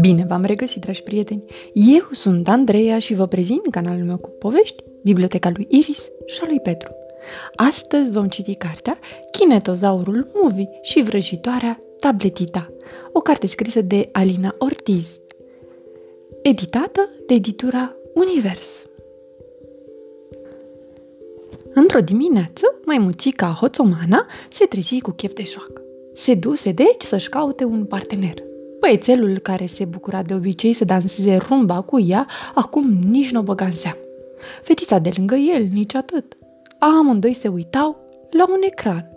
Bine v-am regăsit, dragi prieteni! Eu sunt Andreea și vă prezint canalul meu cu povești, Biblioteca lui Iris și a lui Petru. Astăzi vom citi cartea Chinetozaurul Movie și vrăjitoarea Tabletita, o carte scrisă de Alina Ortiz, editată de editura Univers. Într-o dimineață, maimuțica Hoțomana se trezi cu chef de șoacă. Se duse deci să-și caute un partener – Băiețelul care se bucura de obicei să danseze rumba cu ea, acum nici nu o băga în seamă. Fetița de lângă el, nici atât. Amândoi se uitau la un ecran.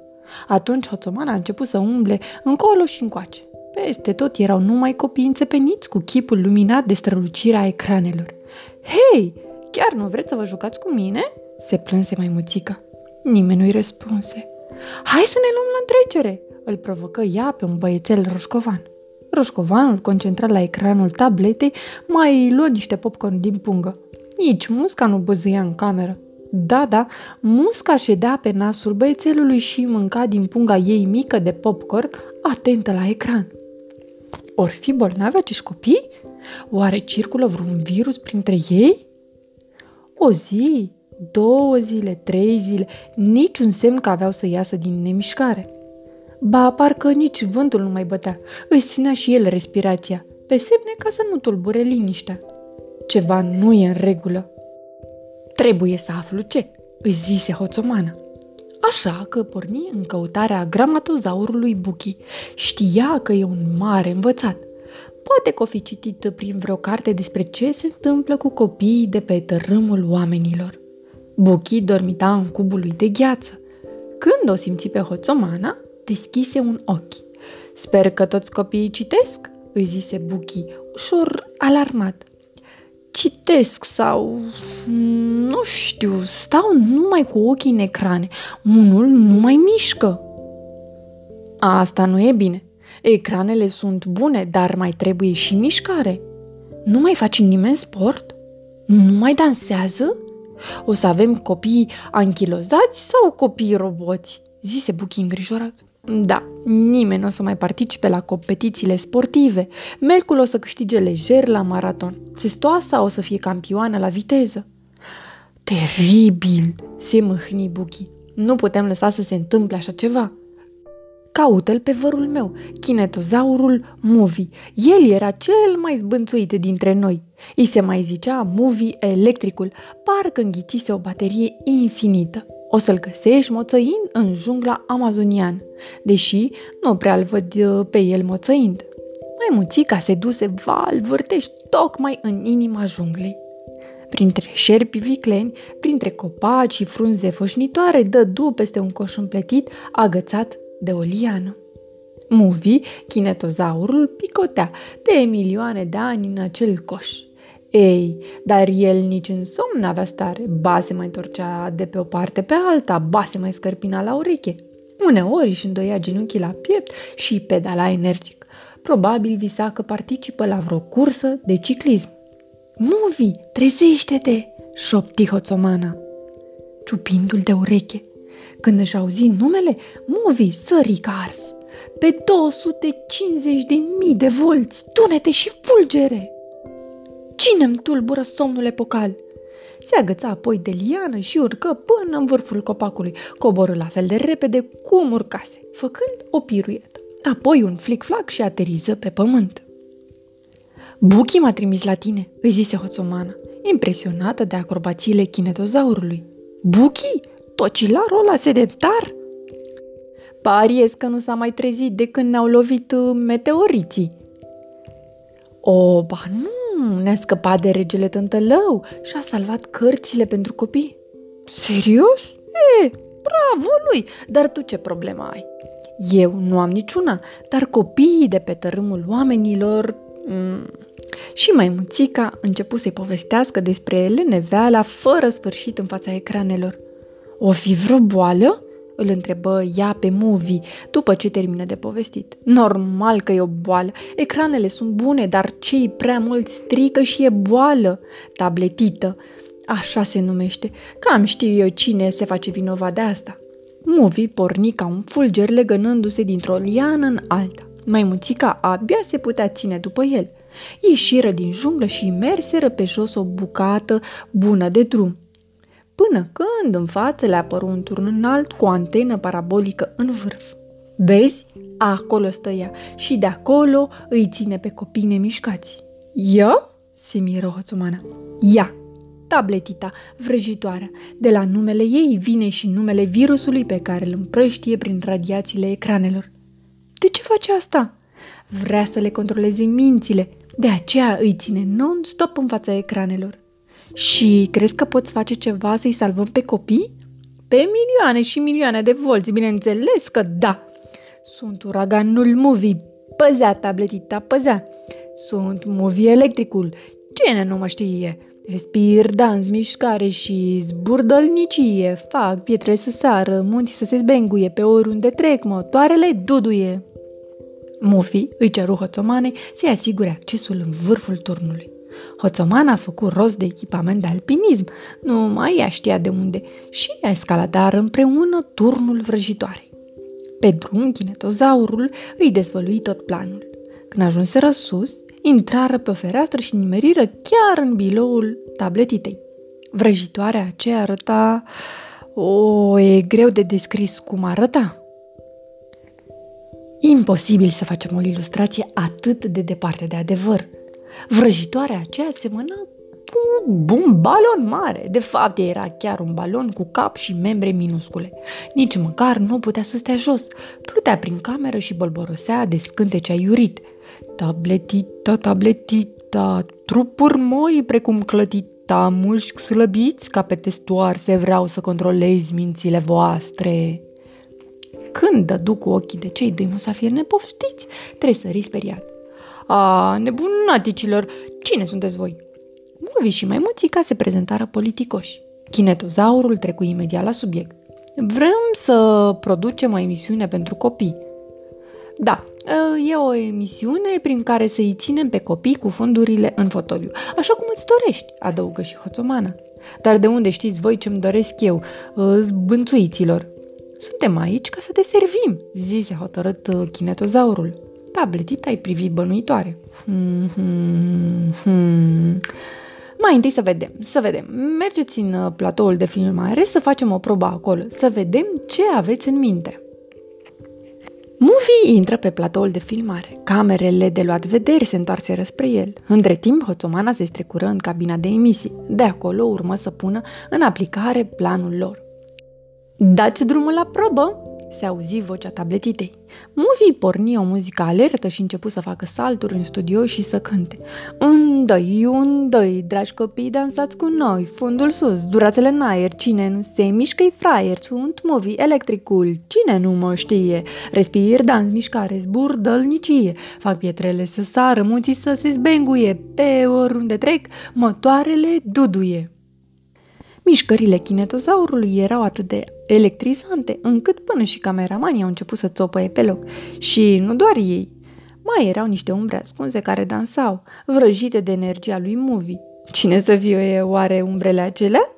Atunci Hoțoman a început să umble încolo și încoace. Peste tot erau numai copii înțepeniți cu chipul luminat de strălucirea ecranelor. Hei, chiar nu vreți să vă jucați cu mine?" Se plânse mai muțica. Nimeni nu-i răspunse. Hai să ne luăm la întrecere!" îl provocă ea pe un băiețel roșcovan. Roșcovanul, concentrat la ecranul tabletei, mai luă niște popcorn din pungă. Nici musca nu băzâia în cameră. Da, da, musca ședea pe nasul băiețelului și mânca din punga ei mică de popcorn, atentă la ecran. Or fi bolnavi acești copii? Oare circulă vreun virus printre ei? O zi, două zile, trei zile, niciun semn că aveau să iasă din nemișcare. Ba, parcă nici vântul nu mai bătea. Își ținea și el respirația, pe semne ca să nu tulbure liniștea. Ceva nu e în regulă. Trebuie să aflu ce, își zise hoțomană. Așa că porni în căutarea gramatozaurului Buchi. Știa că e un mare învățat. Poate că o fi citit prin vreo carte despre ce se întâmplă cu copiii de pe tărâmul oamenilor. Buchi dormita în cubul lui de gheață. Când o simți pe hoțomana, deschise un ochi. Sper că toți copiii citesc, îi zise Buchi, ușor alarmat. Citesc sau... nu știu, stau numai cu ochii în ecrane. Unul nu mai mișcă. Asta nu e bine. Ecranele sunt bune, dar mai trebuie și mișcare. Nu mai face nimeni sport? Nu mai dansează? O să avem copii anchilozați sau copii roboți? Zise Buchi îngrijorat. Da, nimeni nu o să mai participe la competițiile sportive. Melcul o să câștige lejer la maraton. Sestoasa o să fie campioană la viteză. Teribil, se mâhni Buchi. Nu putem lăsa să se întâmple așa ceva. Caută-l pe vărul meu, kinetozaurul Movie. El era cel mai zbânțuit dintre noi. I se mai zicea Movie electricul, parcă înghițise o baterie infinită. O să-l găsești moțăind în jungla amazonian, deși nu prea-l văd uh, pe el moțăind. Mai muțica se duse val vârtești tocmai în inima junglei. Printre șerpi vicleni, printre copaci și frunze fășnitoare, dădu peste un coș împletit agățat de o liană. Muvi, chinetozaurul, picotea de milioane de ani în acel coș – ei, dar el nici în somn n-avea stare. Ba se mai întorcea de pe o parte pe alta, ba se mai scărpina la ureche. Uneori își îndoia genunchii la piept și pedala energic. Probabil visa că participă la vreo cursă de ciclism. Muvi, trezește-te!" șopti hoțomana, ciupindu-l de ureche. Când își auzi numele, Muvi sări ca ars. Pe 250 de mii de volți, tunete și fulgere! Cine îmi tulbură somnul epocal? Se agăța apoi de liană și urcă până în vârful copacului, coborâ la fel de repede cum urcase, făcând o piruietă. Apoi un flic-flac și ateriză pe pământ. Buchi m-a trimis la tine, îi zise hoțomana, impresionată de acrobațiile kinetozaurului. Buchi? Tocilarul ăla sedentar? Pariez că nu s-a mai trezit de când ne-au lovit uh, meteoriții. O, ba nu, ne-a scăpat de regele tântălău și a salvat cărțile pentru copii. Serios? E, bravo lui! Dar tu ce problemă ai? Eu nu am niciuna, dar copiii de pe tărâmul oamenilor... Mm. Și mai muțica început să-i povestească despre leneveala fără sfârșit în fața ecranelor. O fi vreo boală? Îl întrebă ea pe movie după ce termină de povestit. Normal că e o boală. Ecranele sunt bune, dar cei prea mult strică și e boală. Tabletită. Așa se numește. Cam știu eu cine se face vinovat de asta. Movie porni ca un fulger legănându-se dintr-o liană în alta. Maimuțica abia se putea ține după el. Ieșiră din junglă și merseră pe jos o bucată bună de drum. Până când în față le apăru un turn înalt cu o antenă parabolică în vârf. Vezi? Acolo stă ea și de acolo îi ține pe copii nemișcați. Ia? se miră hoțumana. Ia! Tabletita, vrăjitoarea. De la numele ei vine și numele virusului pe care îl împrăștie prin radiațiile ecranelor. De ce face asta? Vrea să le controleze mințile, de aceea îi ține non-stop în fața ecranelor. Și crezi că poți face ceva să-i salvăm pe copii? Pe milioane și milioane de volți, bineînțeles că da! Sunt uraganul movie. Păzea, tabletita, păzea. Sunt movie electricul. Cine nu mă știe? Respir, dans, mișcare și zburdălnicie. Fac pietre să sară, munții să se zbenguie, pe oriunde trec, motoarele duduie. Mufi îi ceru Hoțomanei să-i asigure accesul în vârful turnului. Hoțoman a făcut rost de echipament de alpinism, nu mai ea știa de unde, și a escaladat împreună turnul vrăjitoarei. Pe drum, chinetozaurul îi dezvălui tot planul. Când ajunseră sus, intrară pe o fereastră și nimeriră chiar în biloul tabletitei. Vrăjitoarea aceea arăta... O, e greu de descris cum arăta. Imposibil să facem o ilustrație atât de departe de adevăr. Vrăjitoarea aceea semăna cu un balon mare. De fapt, era chiar un balon cu cap și membre minuscule. Nici măcar nu putea să stea jos. Plutea prin cameră și bolborosea de scântece iurit. Tabletita, tabletita, trupuri moi precum clătita, mușchi slăbiți ca pe testoarse, vreau să controlezi mințile voastre. Când dădu cu ochii de cei doi musafiri nepoftiți, tresări speriat. A, nebunaticilor, cine sunteți voi? Movi și maimuțica se prezentară politicoși. Chinetozaurul trecu imediat la subiect. Vrem să producem o emisiune pentru copii. Da, e o emisiune prin care să-i ținem pe copii cu fondurile în fotoliu, așa cum îți dorești, adăugă și Hoțomana. Dar de unde știți voi ce-mi doresc eu, zbânțuiților? Suntem aici ca să te servim, zise hotărât chinetozaurul. Tabletita ai privi bănuitoare. Hmm, hmm, hmm. Mai întâi să vedem, să vedem. Mergeți în uh, platoul de filmare să facem o probă acolo, să vedem ce aveți în minte. Movie intră pe platoul de filmare. Camerele de luat vederi se întoarseră spre el. Între timp, Hoțomana se strecură în cabina de emisii. De acolo urmă să pună în aplicare planul lor. Dați drumul la probă, se auzi vocea tabletitei. Movie porni o muzică alertă și începu să facă salturi în studio și să cânte. Un, doi, un, doi, dragi copii, dansați cu noi, fundul sus, duratele în aer, cine nu se mișcă fraier, sunt Movie electricul, cine nu mă știe, respir, dans, mișcare, zbur, dălnicie, fac pietrele să sară, munții să se zbenguie, pe oriunde trec, motoarele duduie. Mișcările kinetozaurului erau atât de electrizante, încât până și cameramanii au început să țopăie pe loc. Și nu doar ei. Mai erau niște umbre ascunse care dansau, vrăjite de energia lui Movie. Cine să fie oare umbrele acelea?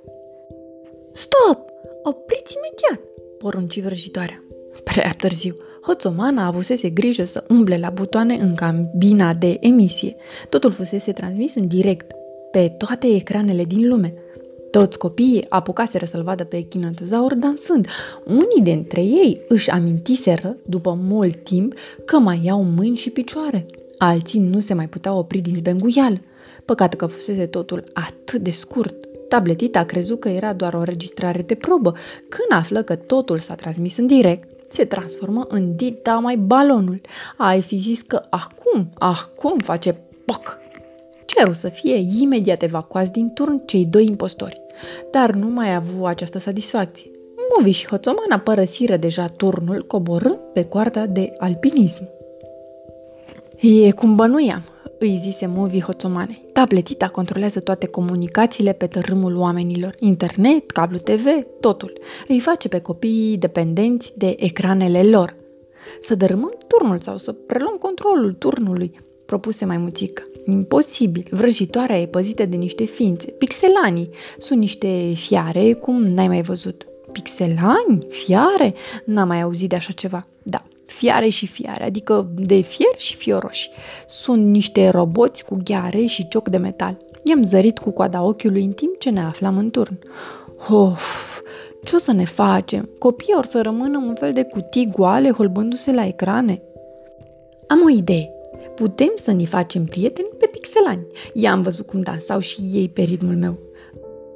Stop! Opriți imediat! porunci vrăjitoarea. Prea târziu. Hoțomana avusese grijă să umble la butoane în cabina de emisie. Totul fusese transmis în direct pe toate ecranele din lume – toți copiii apucaseră să-l vadă pe echinotozaur dansând. Unii dintre ei își amintiseră, după mult timp, că mai iau mâini și picioare. Alții nu se mai puteau opri din zbenguial. Păcat că fusese totul atât de scurt. Tabletita a crezut că era doar o înregistrare de probă. Când află că totul s-a transmis în direct, se transformă în dita mai balonul. Ai fi zis că acum, acum face poc. Ceru să fie imediat evacuați din turn cei doi impostori dar nu mai a avut această satisfacție. Movi și Hoțomana părăsiră deja turnul coborând pe coarda de alpinism. E cum bănuiam, îi zise Movi Hoțomane. Tabletita controlează toate comunicațiile pe tărâmul oamenilor, internet, cablu TV, totul. Îi face pe copiii dependenți de ecranele lor. Să dărâmăm turnul sau să preluăm controlul turnului, propuse mai muțică. Imposibil, vrăjitoarea e păzită de niște ființe, pixelanii, sunt niște fiare cum n-ai mai văzut. Pixelani? Fiare? N-am mai auzit de așa ceva. Da, fiare și fiare, adică de fier și fioroși. Sunt niște roboți cu gheare și cioc de metal. I-am zărit cu coada ochiului în timp ce ne aflam în turn. Of, ce o să ne facem? Copiii or să rămână un fel de cutii goale holbându-se la ecrane? Am o idee. Putem să ne facem prieteni pe pixelani. I-am văzut cum dansau și ei pe ritmul meu.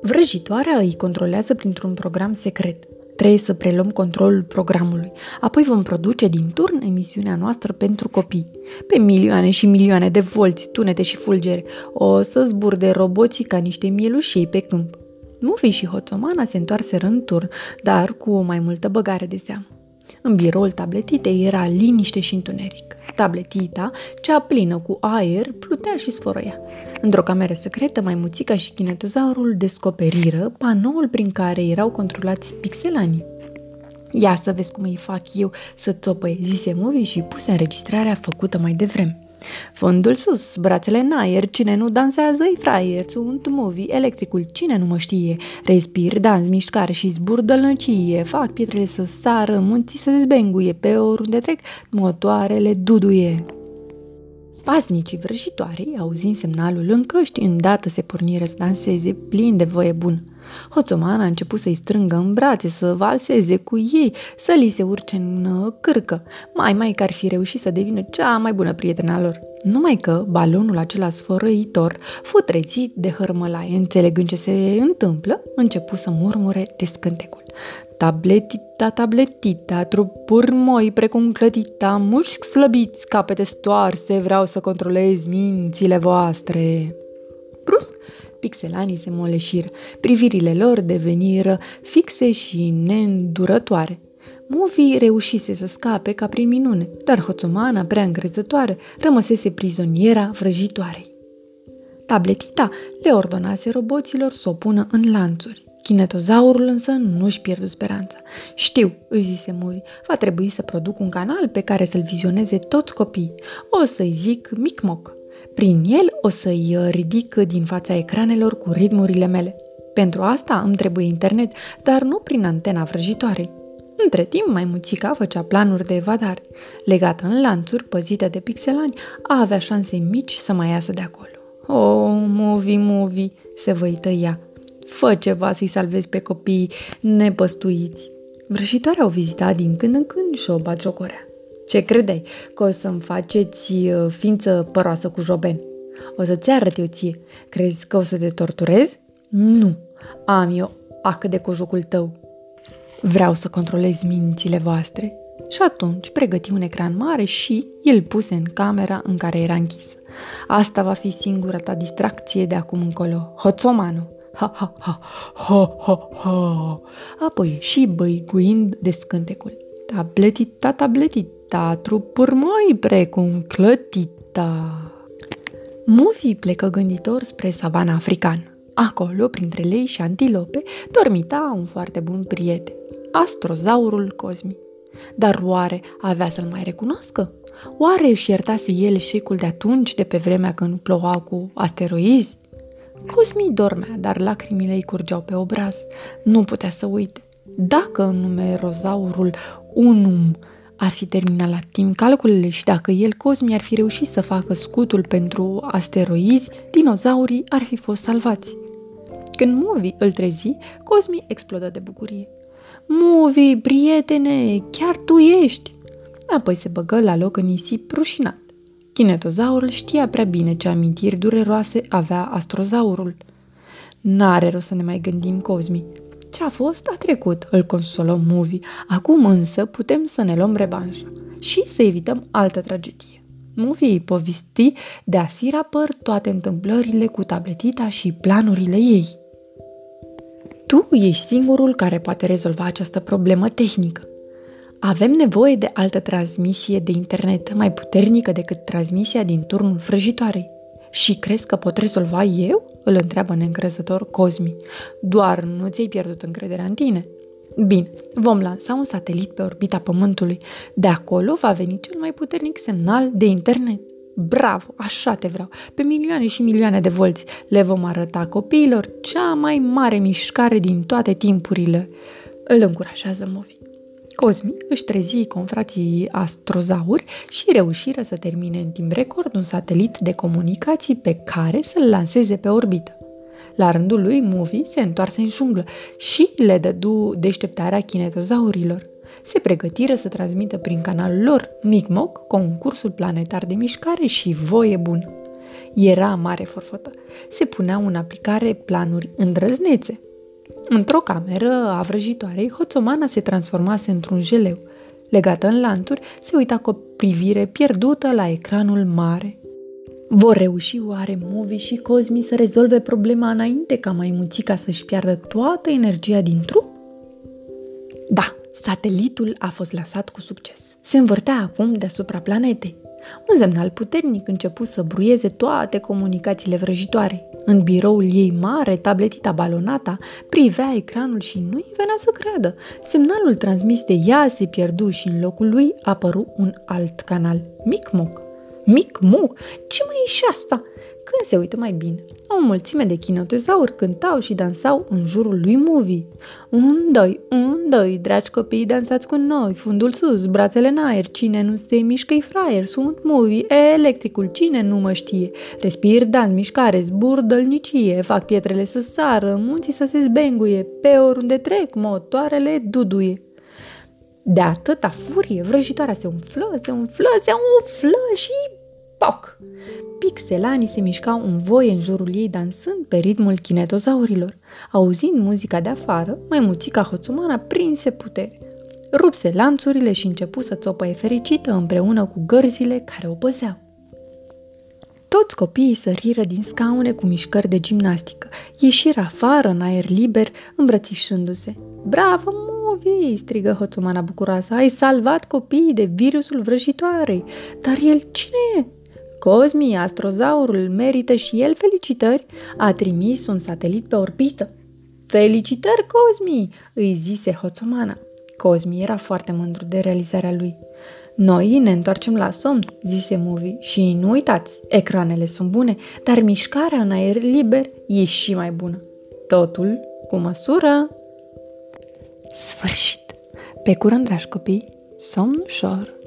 Vrăjitoarea îi controlează printr-un program secret. Trebuie să preluăm controlul programului. Apoi vom produce din turn emisiunea noastră pentru copii. Pe milioane și milioane de volți, tunete și fulgere. O să zburde roboții ca niște mielușei pe câmp. Mufi și Hoțomana se întoarseră în turn, dar cu o mai multă băgare de seamă. În biroul tabletitei era liniște și întuneric. Tabletita, cea plină cu aer, plutea și sfărăia. Într-o cameră secretă, maimuțica și chinetozaurul descoperiră panoul prin care erau controlați pixelanii. Ia să vezi cum îi fac eu să țopăie, zise Movi și puse înregistrarea făcută mai devreme. Fondul sus, brațele în aer, cine nu dansează-i fraier, sunt movie, electricul, cine nu mă știe, respir, dans, mișcare și zburdă lăncie, fac pietrele să sară, munții să zbenguie, pe oriunde trec, motoarele duduie. Pasnicii vrăjitoarei, auzind semnalul în căști, îndată se porniră să danseze plin de voie bună. Hoțoman a început să-i strângă în brațe, să valseze cu ei, să li se urce în uh, cârcă. Mai mai că ar fi reușit să devină cea mai bună prietena lor. Numai că balonul acela sfărăitor fu trezit de hărmălaie. Înțelegând ce se întâmplă, începu să murmure descântecul. Tabletita, tabletita, trupuri moi precum clătita, mușchi slăbiți, capete stoarse, vreau să controlez mințile voastre. Brusc, pixelanii se moleșiră, privirile lor deveniră fixe și neîndurătoare. Movi reușise să scape ca prin minune, dar hoțomana, prea încrezătoare, rămăsese prizoniera vrăjitoarei. Tabletita le ordonase roboților să o pună în lanțuri. Chinetozaurul însă nu-și pierdu speranța. Știu, îi zise Movi, va trebui să produc un canal pe care să-l vizioneze toți copiii. O să-i zic Micmoc. Prin el o să-i uh, ridic din fața ecranelor cu ritmurile mele. Pentru asta îmi trebuie internet, dar nu prin antena vrăjitoarei. Între timp, mai muțica făcea planuri de evadare. Legată în lanțuri, păzită de pixelani, a avea șanse mici să mai iasă de acolo. Oh, movi, movi, se văită ea. Fă ceva să-i salvezi pe copiii nepăstuiți. Vrăjitoarea o vizita din când în când și o bagiocorea. Ce credeai? Că o să-mi faceți uh, ființă păroasă cu joben? O să-ți arăt eu ție. Crezi că o să te torturez? Nu. Am eu acă de cojocul tău. Vreau să controlez mințile voastre. Și atunci pregăti un ecran mare și îl puse în camera în care era închisă. Asta va fi singura ta distracție de acum încolo. Hoțomanu! Ha, ha, ha, ha, ha, ha. Apoi și băiguind de scântecul. Tabletita, tabletita teatru purmoi precum clătita. Mufi plecă gânditor spre savana africană. Acolo, printre lei și antilope, dormita un foarte bun prieten, astrozaurul Cosmi. Dar oare avea să-l mai recunoască? Oare își iertase el șecul de atunci, de pe vremea când ploua cu asteroizi? Cosmi dormea, dar lacrimile îi curgeau pe obraz. Nu putea să uite. Dacă în numerozaurul unum ar fi terminat la timp calculele și dacă el, Cosmi, ar fi reușit să facă scutul pentru asteroizi, dinozaurii ar fi fost salvați. Când Movi îl trezi, Cosmi explodă de bucurie. Movi, prietene, chiar tu ești! Apoi se băgă la loc în nisip rușinat. Chinetozaurul știa prea bine ce amintiri dureroase avea astrozaurul. N-are rost să ne mai gândim, Cosmi, ce a fost, a trecut, îl consolă Movie. Acum însă putem să ne luăm revanșa și să evităm altă tragedie. Movie îi povesti de a fi rapăr toate întâmplările cu tabletita și planurile ei. Tu ești singurul care poate rezolva această problemă tehnică. Avem nevoie de altă transmisie de internet mai puternică decât transmisia din turnul frăjitoarei. Și crezi că pot rezolva eu? Îl întreabă neîncrezător Cosmi. Doar nu ți-ai pierdut încrederea în tine. Bine, vom lansa un satelit pe orbita Pământului. De acolo va veni cel mai puternic semnal de internet. Bravo, așa te vreau. Pe milioane și milioane de volți le vom arăta copiilor cea mai mare mișcare din toate timpurile. îl încurajează Movi. Cosmi își trezi confrații astrozauri și reușiră să termine în timp record un satelit de comunicații pe care să-l lanseze pe orbită. La rândul lui, Movi se întoarse în junglă și le dădu deșteptarea kinetozaurilor. Se pregătiră să transmită prin canalul lor, Micmoc, concursul planetar de mișcare și voie bună. Era mare forfotă. Se puneau în aplicare planuri îndrăznețe. Într-o cameră a vrăjitoarei, hoțomana se transformase într-un jeleu. Legată în lanturi, se uita cu o privire pierdută la ecranul mare. Vor reuși oare Movi și Cosmi să rezolve problema înainte ca maimuțica să-și piardă toată energia din trup? Da, satelitul a fost lansat cu succes. Se învârtea acum deasupra planetei. Un semnal puternic început să bruieze toate comunicațiile vrăjitoare. În biroul ei mare, tabletita balonata, privea ecranul și nu-i venea să creadă. Semnalul transmis de ea se pierdu și în locul lui apăru un alt canal, Micmoc. Micmoc? Ce mai e și asta? Când se uită mai bine, o mulțime de chinotezauri cântau și dansau în jurul lui Movie. Un, doi, un, doi, dragi copii, dansați cu noi, fundul sus, brațele în aer, cine nu se mișcă i fraier, sunt Movie, electricul, cine nu mă știe. Respir, dans, mișcare, zbur, dălnicie, fac pietrele să sară, munții să se zbenguie, pe oriunde trec, motoarele duduie. De atâta furie, vrăjitoarea se umflă, se umflă, se umflă și poc! Pixelanii se mișcau în voie în jurul ei dansând pe ritmul kinetozaurilor. Auzind muzica de afară, maimuțica hoțumana prinse putere. Rupse lanțurile și începu să țopăie fericită împreună cu gărzile care o păzeau. Toți copiii săriră din scaune cu mișcări de gimnastică, ieșiră afară în aer liber, îmbrățișându-se. Bravo, Movi!" strigă hoțumana bucuroasă. Ai salvat copiii de virusul vrăjitoarei. Dar el cine e?" Cosmi, astrozaurul, merită și el felicitări, a trimis un satelit pe orbită. Felicitări, Cosmi, îi zise Hoțomana. Cosmi era foarte mândru de realizarea lui. Noi ne întoarcem la somn, zise Movi, și nu uitați, ecranele sunt bune, dar mișcarea în aer liber e și mai bună. Totul cu măsură. Sfârșit! Pe curând, dragi copii, somn ușor!